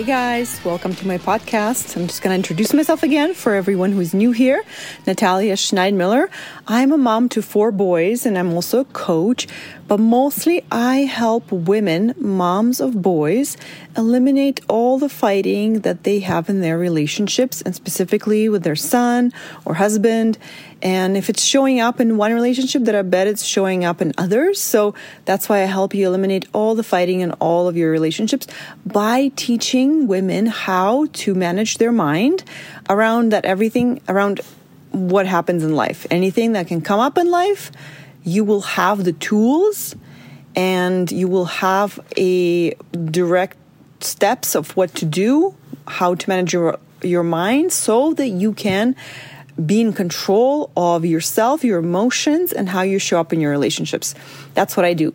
Hey guys, welcome to my podcast. I'm just going to introduce myself again for everyone who's new here. Natalia Schneidmiller. I'm a mom to four boys and I'm also a coach, but mostly I help women, moms of boys, eliminate all the fighting that they have in their relationships and specifically with their son or husband. And if it's showing up in one relationship, that I bet it's showing up in others. So that's why I help you eliminate all the fighting in all of your relationships by teaching women how to manage their mind around that everything around what happens in life. Anything that can come up in life, you will have the tools and you will have a direct steps of what to do, how to manage your your mind so that you can be in control of yourself, your emotions, and how you show up in your relationships. That's what I do.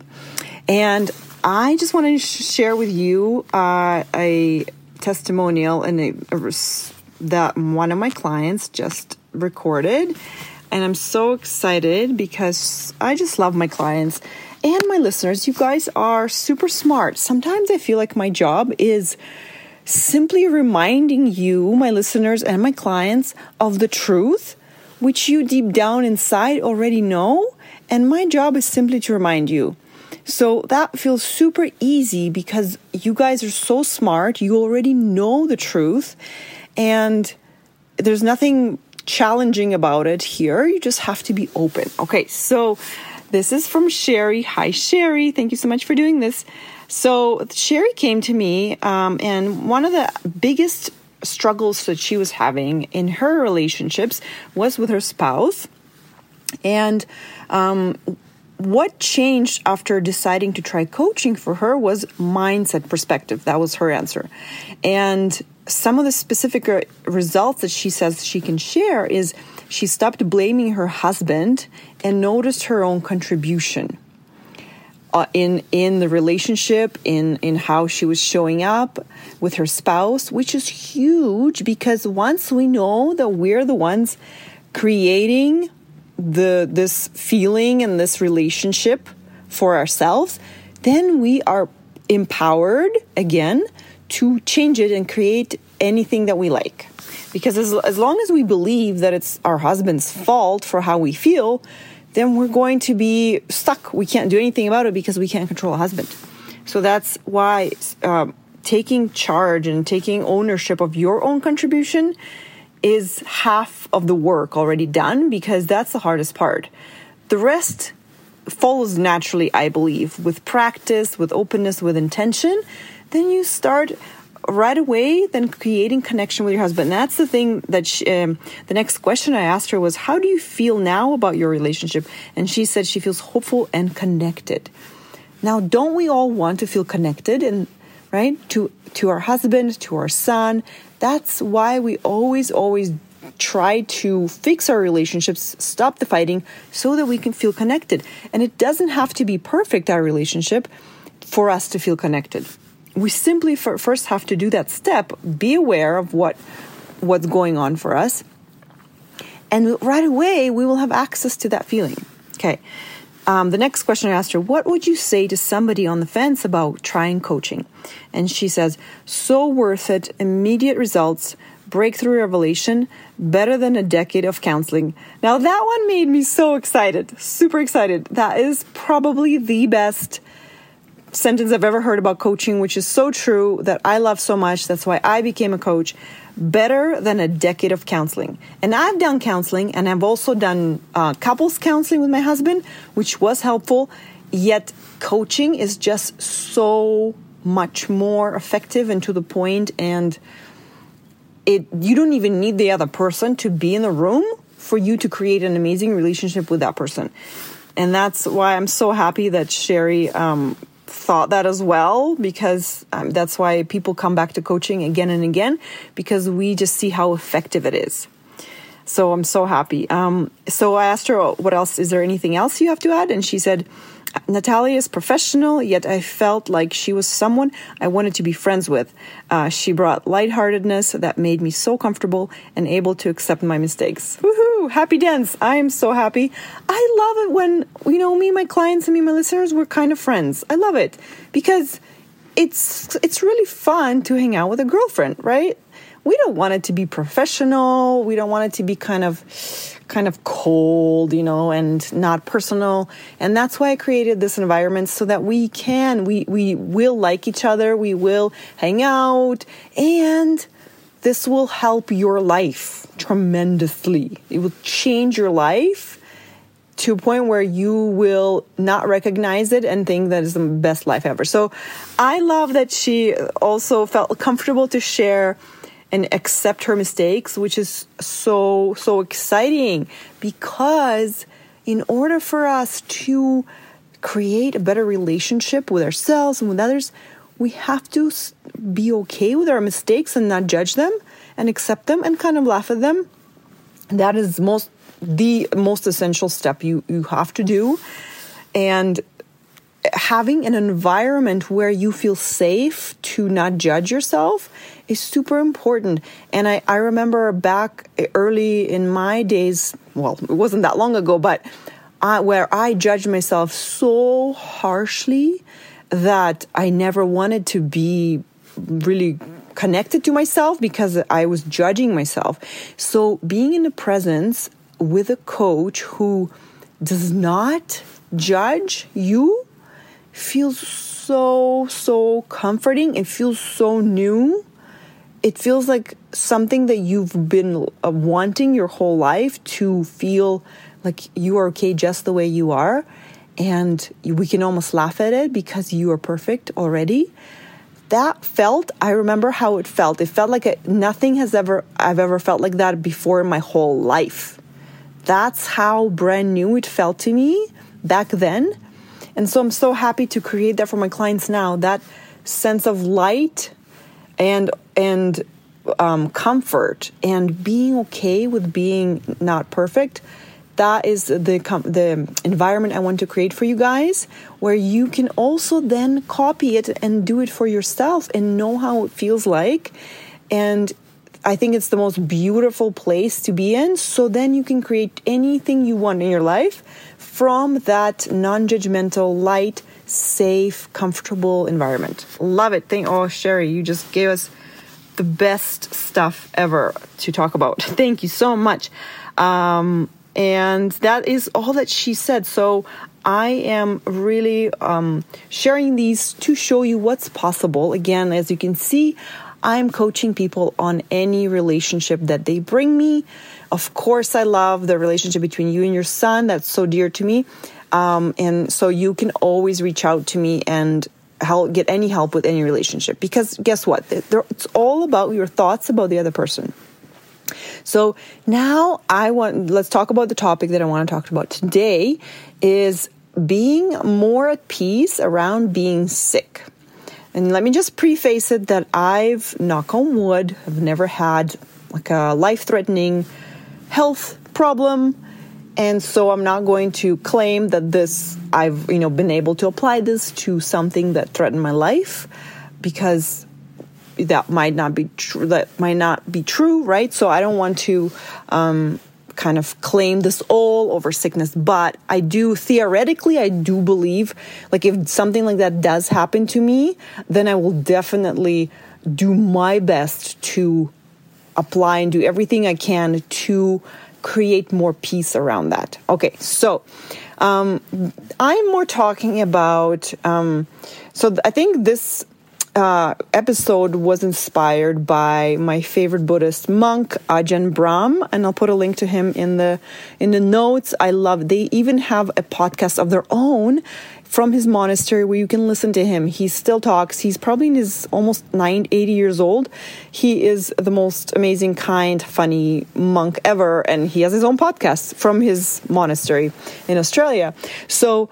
And I just want to share with you uh, a testimonial and a, a, that one of my clients just recorded. And I'm so excited because I just love my clients and my listeners. You guys are super smart. Sometimes I feel like my job is simply reminding you, my listeners, and my clients of the truth, which you deep down inside already know. And my job is simply to remind you. So that feels super easy because you guys are so smart. You already know the truth. And there's nothing challenging about it here. You just have to be open. Okay, so this is from Sherry. Hi, Sherry. Thank you so much for doing this. So, Sherry came to me, um, and one of the biggest struggles that she was having in her relationships was with her spouse. And um, what changed after deciding to try coaching for her was mindset perspective. That was her answer. And some of the specific results that she says she can share is she stopped blaming her husband and noticed her own contribution uh, in in the relationship in in how she was showing up with her spouse which is huge because once we know that we're the ones creating the this feeling and this relationship for ourselves then we are empowered again to change it and create anything that we like. Because as, as long as we believe that it's our husband's fault for how we feel, then we're going to be stuck. We can't do anything about it because we can't control a husband. So that's why um, taking charge and taking ownership of your own contribution is half of the work already done because that's the hardest part. The rest follows naturally, I believe, with practice, with openness, with intention. Then you start right away then creating connection with your husband. And that's the thing that she, um, the next question I asked her was, How do you feel now about your relationship? And she said she feels hopeful and connected. Now, don't we all want to feel connected and right to to our husband, to our son? That's why we always, always try to fix our relationships, stop the fighting, so that we can feel connected. And it doesn't have to be perfect, our relationship, for us to feel connected we simply first have to do that step be aware of what what's going on for us and right away we will have access to that feeling okay um, the next question I asked her, what would you say to somebody on the fence about trying coaching? And she says, so worth it, immediate results, breakthrough revelation, better than a decade of counseling. Now that one made me so excited, super excited. That is probably the best sentence I've ever heard about coaching, which is so true that I love so much. That's why I became a coach. Better than a decade of counseling. And I've done counseling and I've also done uh, couples counseling with my husband, which was helpful. Yet coaching is just so much more effective and to the point and it you don't even need the other person to be in the room for you to create an amazing relationship with that person and that's why i'm so happy that sherry um, thought that as well because um, that's why people come back to coaching again and again because we just see how effective it is. So I'm so happy. Um, so I asked her, what else? Is there anything else you have to add? And she said, Natalia is professional, yet I felt like she was someone I wanted to be friends with. Uh, she brought lightheartedness that made me so comfortable and able to accept my mistakes. Happy dance! I am so happy. I love it when, you know, me, my clients, and me, my listeners, we're kind of friends. I love it because it's it's really fun to hang out with a girlfriend, right? We don't want it to be professional. We don't want it to be kind of kind of cold, you know, and not personal. And that's why I created this environment so that we can we we will like each other, we will hang out, and this will help your life tremendously. It will change your life to a point where you will not recognize it and think that is the best life ever. So I love that she also felt comfortable to share and accept her mistakes, which is so, so exciting because in order for us to create a better relationship with ourselves and with others, we have to be okay with our mistakes and not judge them and accept them and kind of laugh at them. That is most the most essential step you, you have to do. And having an environment where you feel safe to not judge yourself is super important. And I, I remember back early in my days, well, it wasn't that long ago, but I, where I judged myself so harshly that I never wanted to be really connected to myself because I was judging myself. So being in the presence with a coach who does not judge you feels so, so comforting. It feels so new. It feels like something that you've been uh, wanting your whole life to feel like you are okay just the way you are. And we can almost laugh at it because you are perfect already. That felt, I remember how it felt. It felt like nothing has ever, I've ever felt like that before in my whole life that's how brand new it felt to me back then. And so I'm so happy to create that for my clients now. That sense of light and and um, comfort and being okay with being not perfect. That is the the environment I want to create for you guys, where you can also then copy it and do it for yourself and know how it feels like, and I think it's the most beautiful place to be in. So then you can create anything you want in your life from that non judgmental, light, safe, comfortable environment. Love it. Thank oh Sherry, you just gave us the best stuff ever to talk about. Thank you so much. Um, and that is all that she said. So I am really um, sharing these to show you what's possible. Again, as you can see, I'm coaching people on any relationship that they bring me. Of course, I love the relationship between you and your son. That's so dear to me. Um, and so you can always reach out to me and help get any help with any relationship because guess what? It's all about your thoughts about the other person. So now I want let's talk about the topic that I want to talk about today is being more at peace around being sick. And let me just preface it that I've, knock on wood, I've never had like a life threatening health problem. And so I'm not going to claim that this, I've, you know, been able to apply this to something that threatened my life because that might not be true. That might not be true, right? So I don't want to um, kind of claim this all over sickness, but I do theoretically, I do believe like if something like that does happen to me, then I will definitely do my best to apply and do everything I can to create more peace around that. Okay, so um, I'm more talking about. Um, so I think this uh, episode was inspired by my favorite Buddhist monk Ajahn Brahm, and I'll put a link to him in the in the notes. I love. They even have a podcast of their own from his monastery where you can listen to him. He still talks. He's probably in his almost 9, 80 years old. He is the most amazing, kind, funny monk ever, and he has his own podcast from his monastery in Australia. So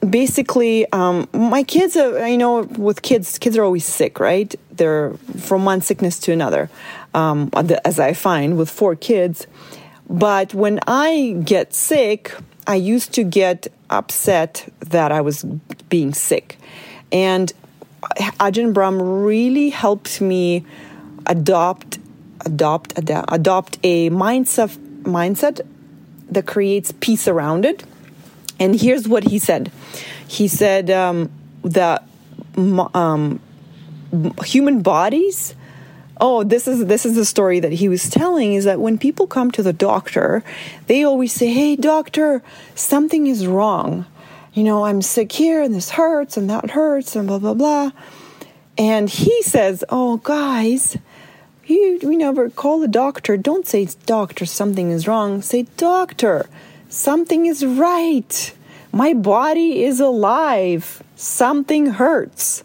basically um, my kids are you know with kids kids are always sick right? They're from one sickness to another um, as i find with four kids. But when i get sick i used to get upset that i was being sick. And ajahn brahm really helped me adopt adopt adopt, adopt a mindset mindset that creates peace around it and here's what he said. He said um, that um, human bodies oh this is this is the story that he was telling is that when people come to the doctor they always say hey doctor something is wrong. You know i'm sick here and this hurts and that hurts and blah blah blah. And he says oh guys you we never call the doctor. Don't say doctor something is wrong. Say doctor something is right my body is alive something hurts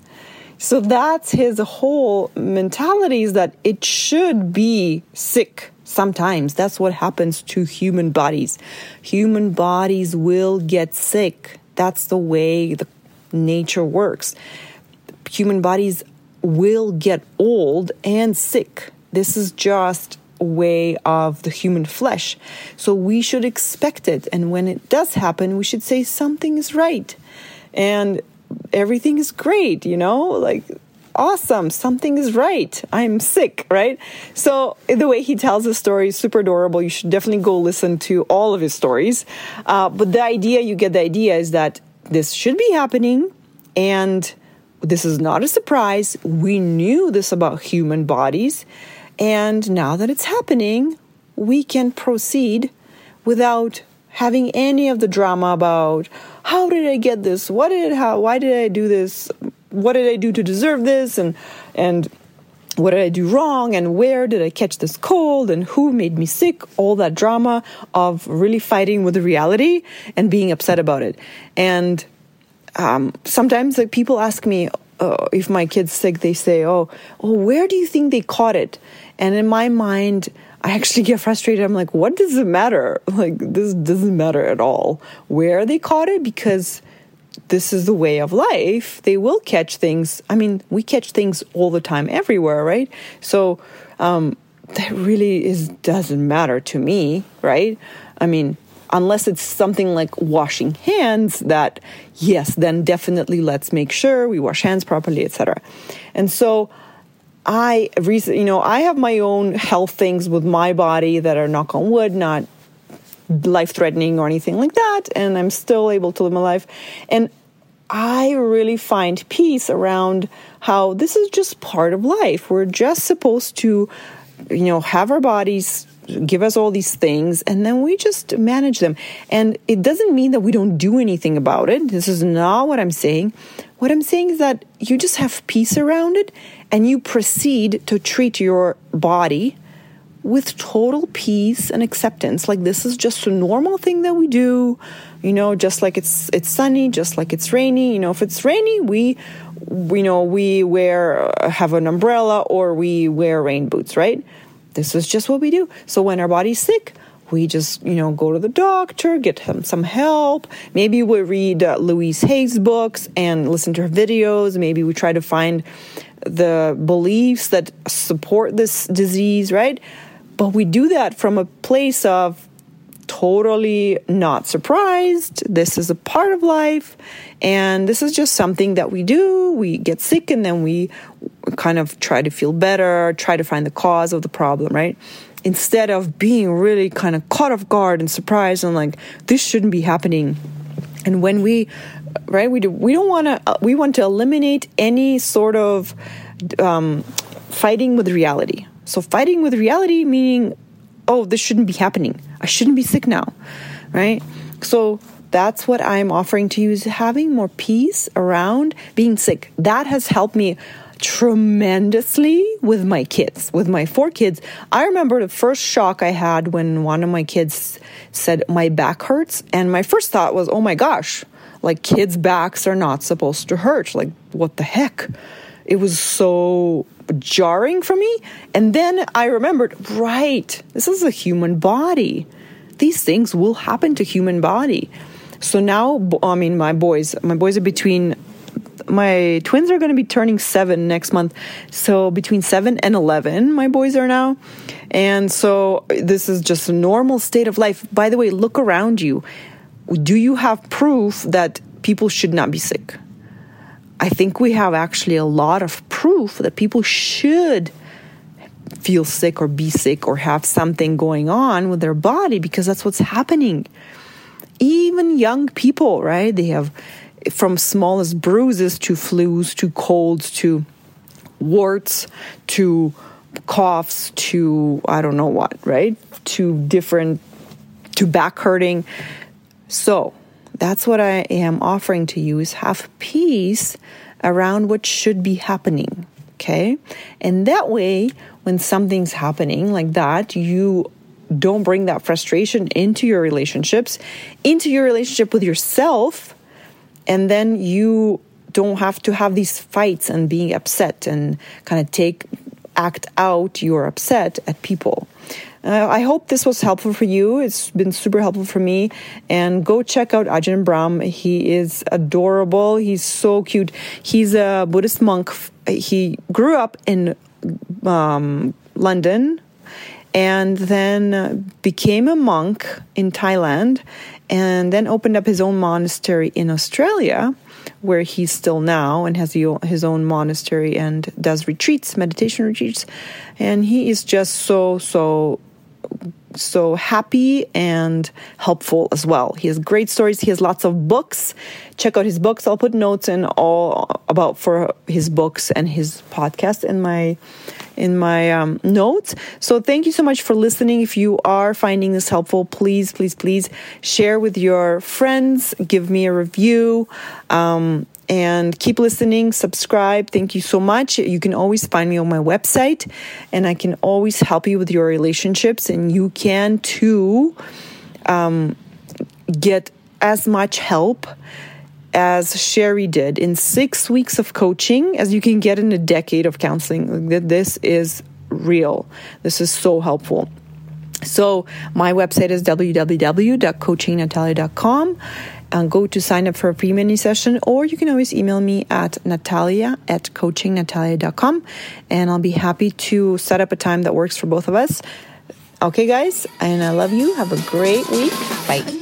so that's his whole mentality is that it should be sick sometimes. That's what happens to human bodies. Human bodies will get sick. That's the way the nature works. Human bodies will get old and sick. This is just way of the human flesh. So we should expect it. And when it does happen, we should say something is right. And everything is great, you know, like awesome, something is right. I'm sick, right? So the way he tells the story is super adorable. You should definitely go listen to all of his stories. Uh, but the idea, you get the idea, is that this should be happening, and this is not a surprise. We knew this about human bodies, and now that it's happening, we can proceed without having any of the drama about how did I get this? What did how why did I do this? What did I do to deserve this? And and what did I do wrong? And where did I catch this cold? And who made me sick? All that drama of really fighting with the reality and being upset about it. And um, sometimes like, people ask me uh, if my kid's sick. They say, "Oh, oh, where do you think they caught it?" And in my mind, I actually get frustrated. I'm like, what does it matter? Like, this doesn't matter at all where they caught it because this is the way of life. They will catch things. I mean, we catch things all the time, everywhere, right? So, um, that really is doesn't matter to me, right? I mean, unless it's something like washing hands that yes then definitely let's make sure we wash hands properly etc and so I recently you know, I have my own health things with my body that are knock on wood, not life threatening or anything like that, and I'm still able to live my life. And I really find peace around how this is just part of life. We're just supposed to, you know, have our bodies give us all these things and then we just manage them. And it doesn't mean that we don't do anything about it. This is not what I'm saying. What I'm saying is that you just have peace around it and you proceed to treat your body with total peace and acceptance like this is just a normal thing that we do you know just like it's it's sunny just like it's rainy you know if it's rainy we we know we wear uh, have an umbrella or we wear rain boots right this is just what we do. So when our body's sick we just you know go to the doctor get him some help. Maybe we read uh, louise hay's books and listen to her videos. Maybe we try to find the beliefs that support this disease right? But we do that from a place of totally not surprised. This is a part of life. And this is just something that we do. We get sick and then we kind of try to feel better, try to find the cause of the problem, right? instead of being really kind of caught off guard and surprised and like this shouldn't be happening and when we right we do we don't want to uh, we want to eliminate any sort of um, fighting with reality so fighting with reality meaning oh this shouldn't be happening i shouldn't be sick now right so that's what i'm offering to you is having more peace around being sick that has helped me tremendously with my kids, with my four kids. I remember the first shock I had when one of my kids said, My back hurts. And my first thought was, Oh my gosh, like kids' backs are not supposed to hurt. Like, what the heck? It was so jarring for me. And then I remembered, right, this is a human body. These things will happen to human body. So now, I mean, my boys, my boys are between my twins are going to be turning seven next month. So between seven and 11, my boys are now. And so this is just a normal state of life. By the way, look around you. Do you have proof that people should not be sick? I think we have actually a lot of proof that people should feel sick or be sick or have something going on with their body because that's what's happening. Even young people, right? They have from smallest bruises to flus to colds to warts to coughs to I don't know what, right? To different to back hurting. So, that's what I am offering to you is have peace around what should be happening, okay? And that way when something's happening like that, you don't bring that frustration into your relationships, into your relationship with yourself, and then you don't have to have these fights and being upset and kind of take act out your upset at people. Uh, I hope this was helpful for you. It's been super helpful for me. And go check out Ajahn Brahm. He is adorable. He's so cute. He's a Buddhist monk. He grew up in um, London and then became a monk in Thailand and then opened up his own monastery in Australia where he's still now and has his own monastery and does retreats, meditation retreats. And he is just so, so so happy and helpful as well. He has great stories. He has lots of books. Check out his books. I'll put notes in all about for his books and his podcast in my in my um, notes. So thank you so much for listening. If you are finding this helpful, please, please, please share with your friends. Give me a review. Um, and keep listening, subscribe. Thank you so much. You can always find me on my website, and I can always help you with your relationships, and you can too um, get as much help as Sherry did in six weeks of coaching as you can get in a decade of counseling. This is real. This is so helpful. So, my website is www.coachingnatalia.com go to sign up for a free mini session, or you can always email me at natalia at coachingnatalia.com and I'll be happy to set up a time that works for both of us. Okay, guys, and I love you. Have a great week. Bye.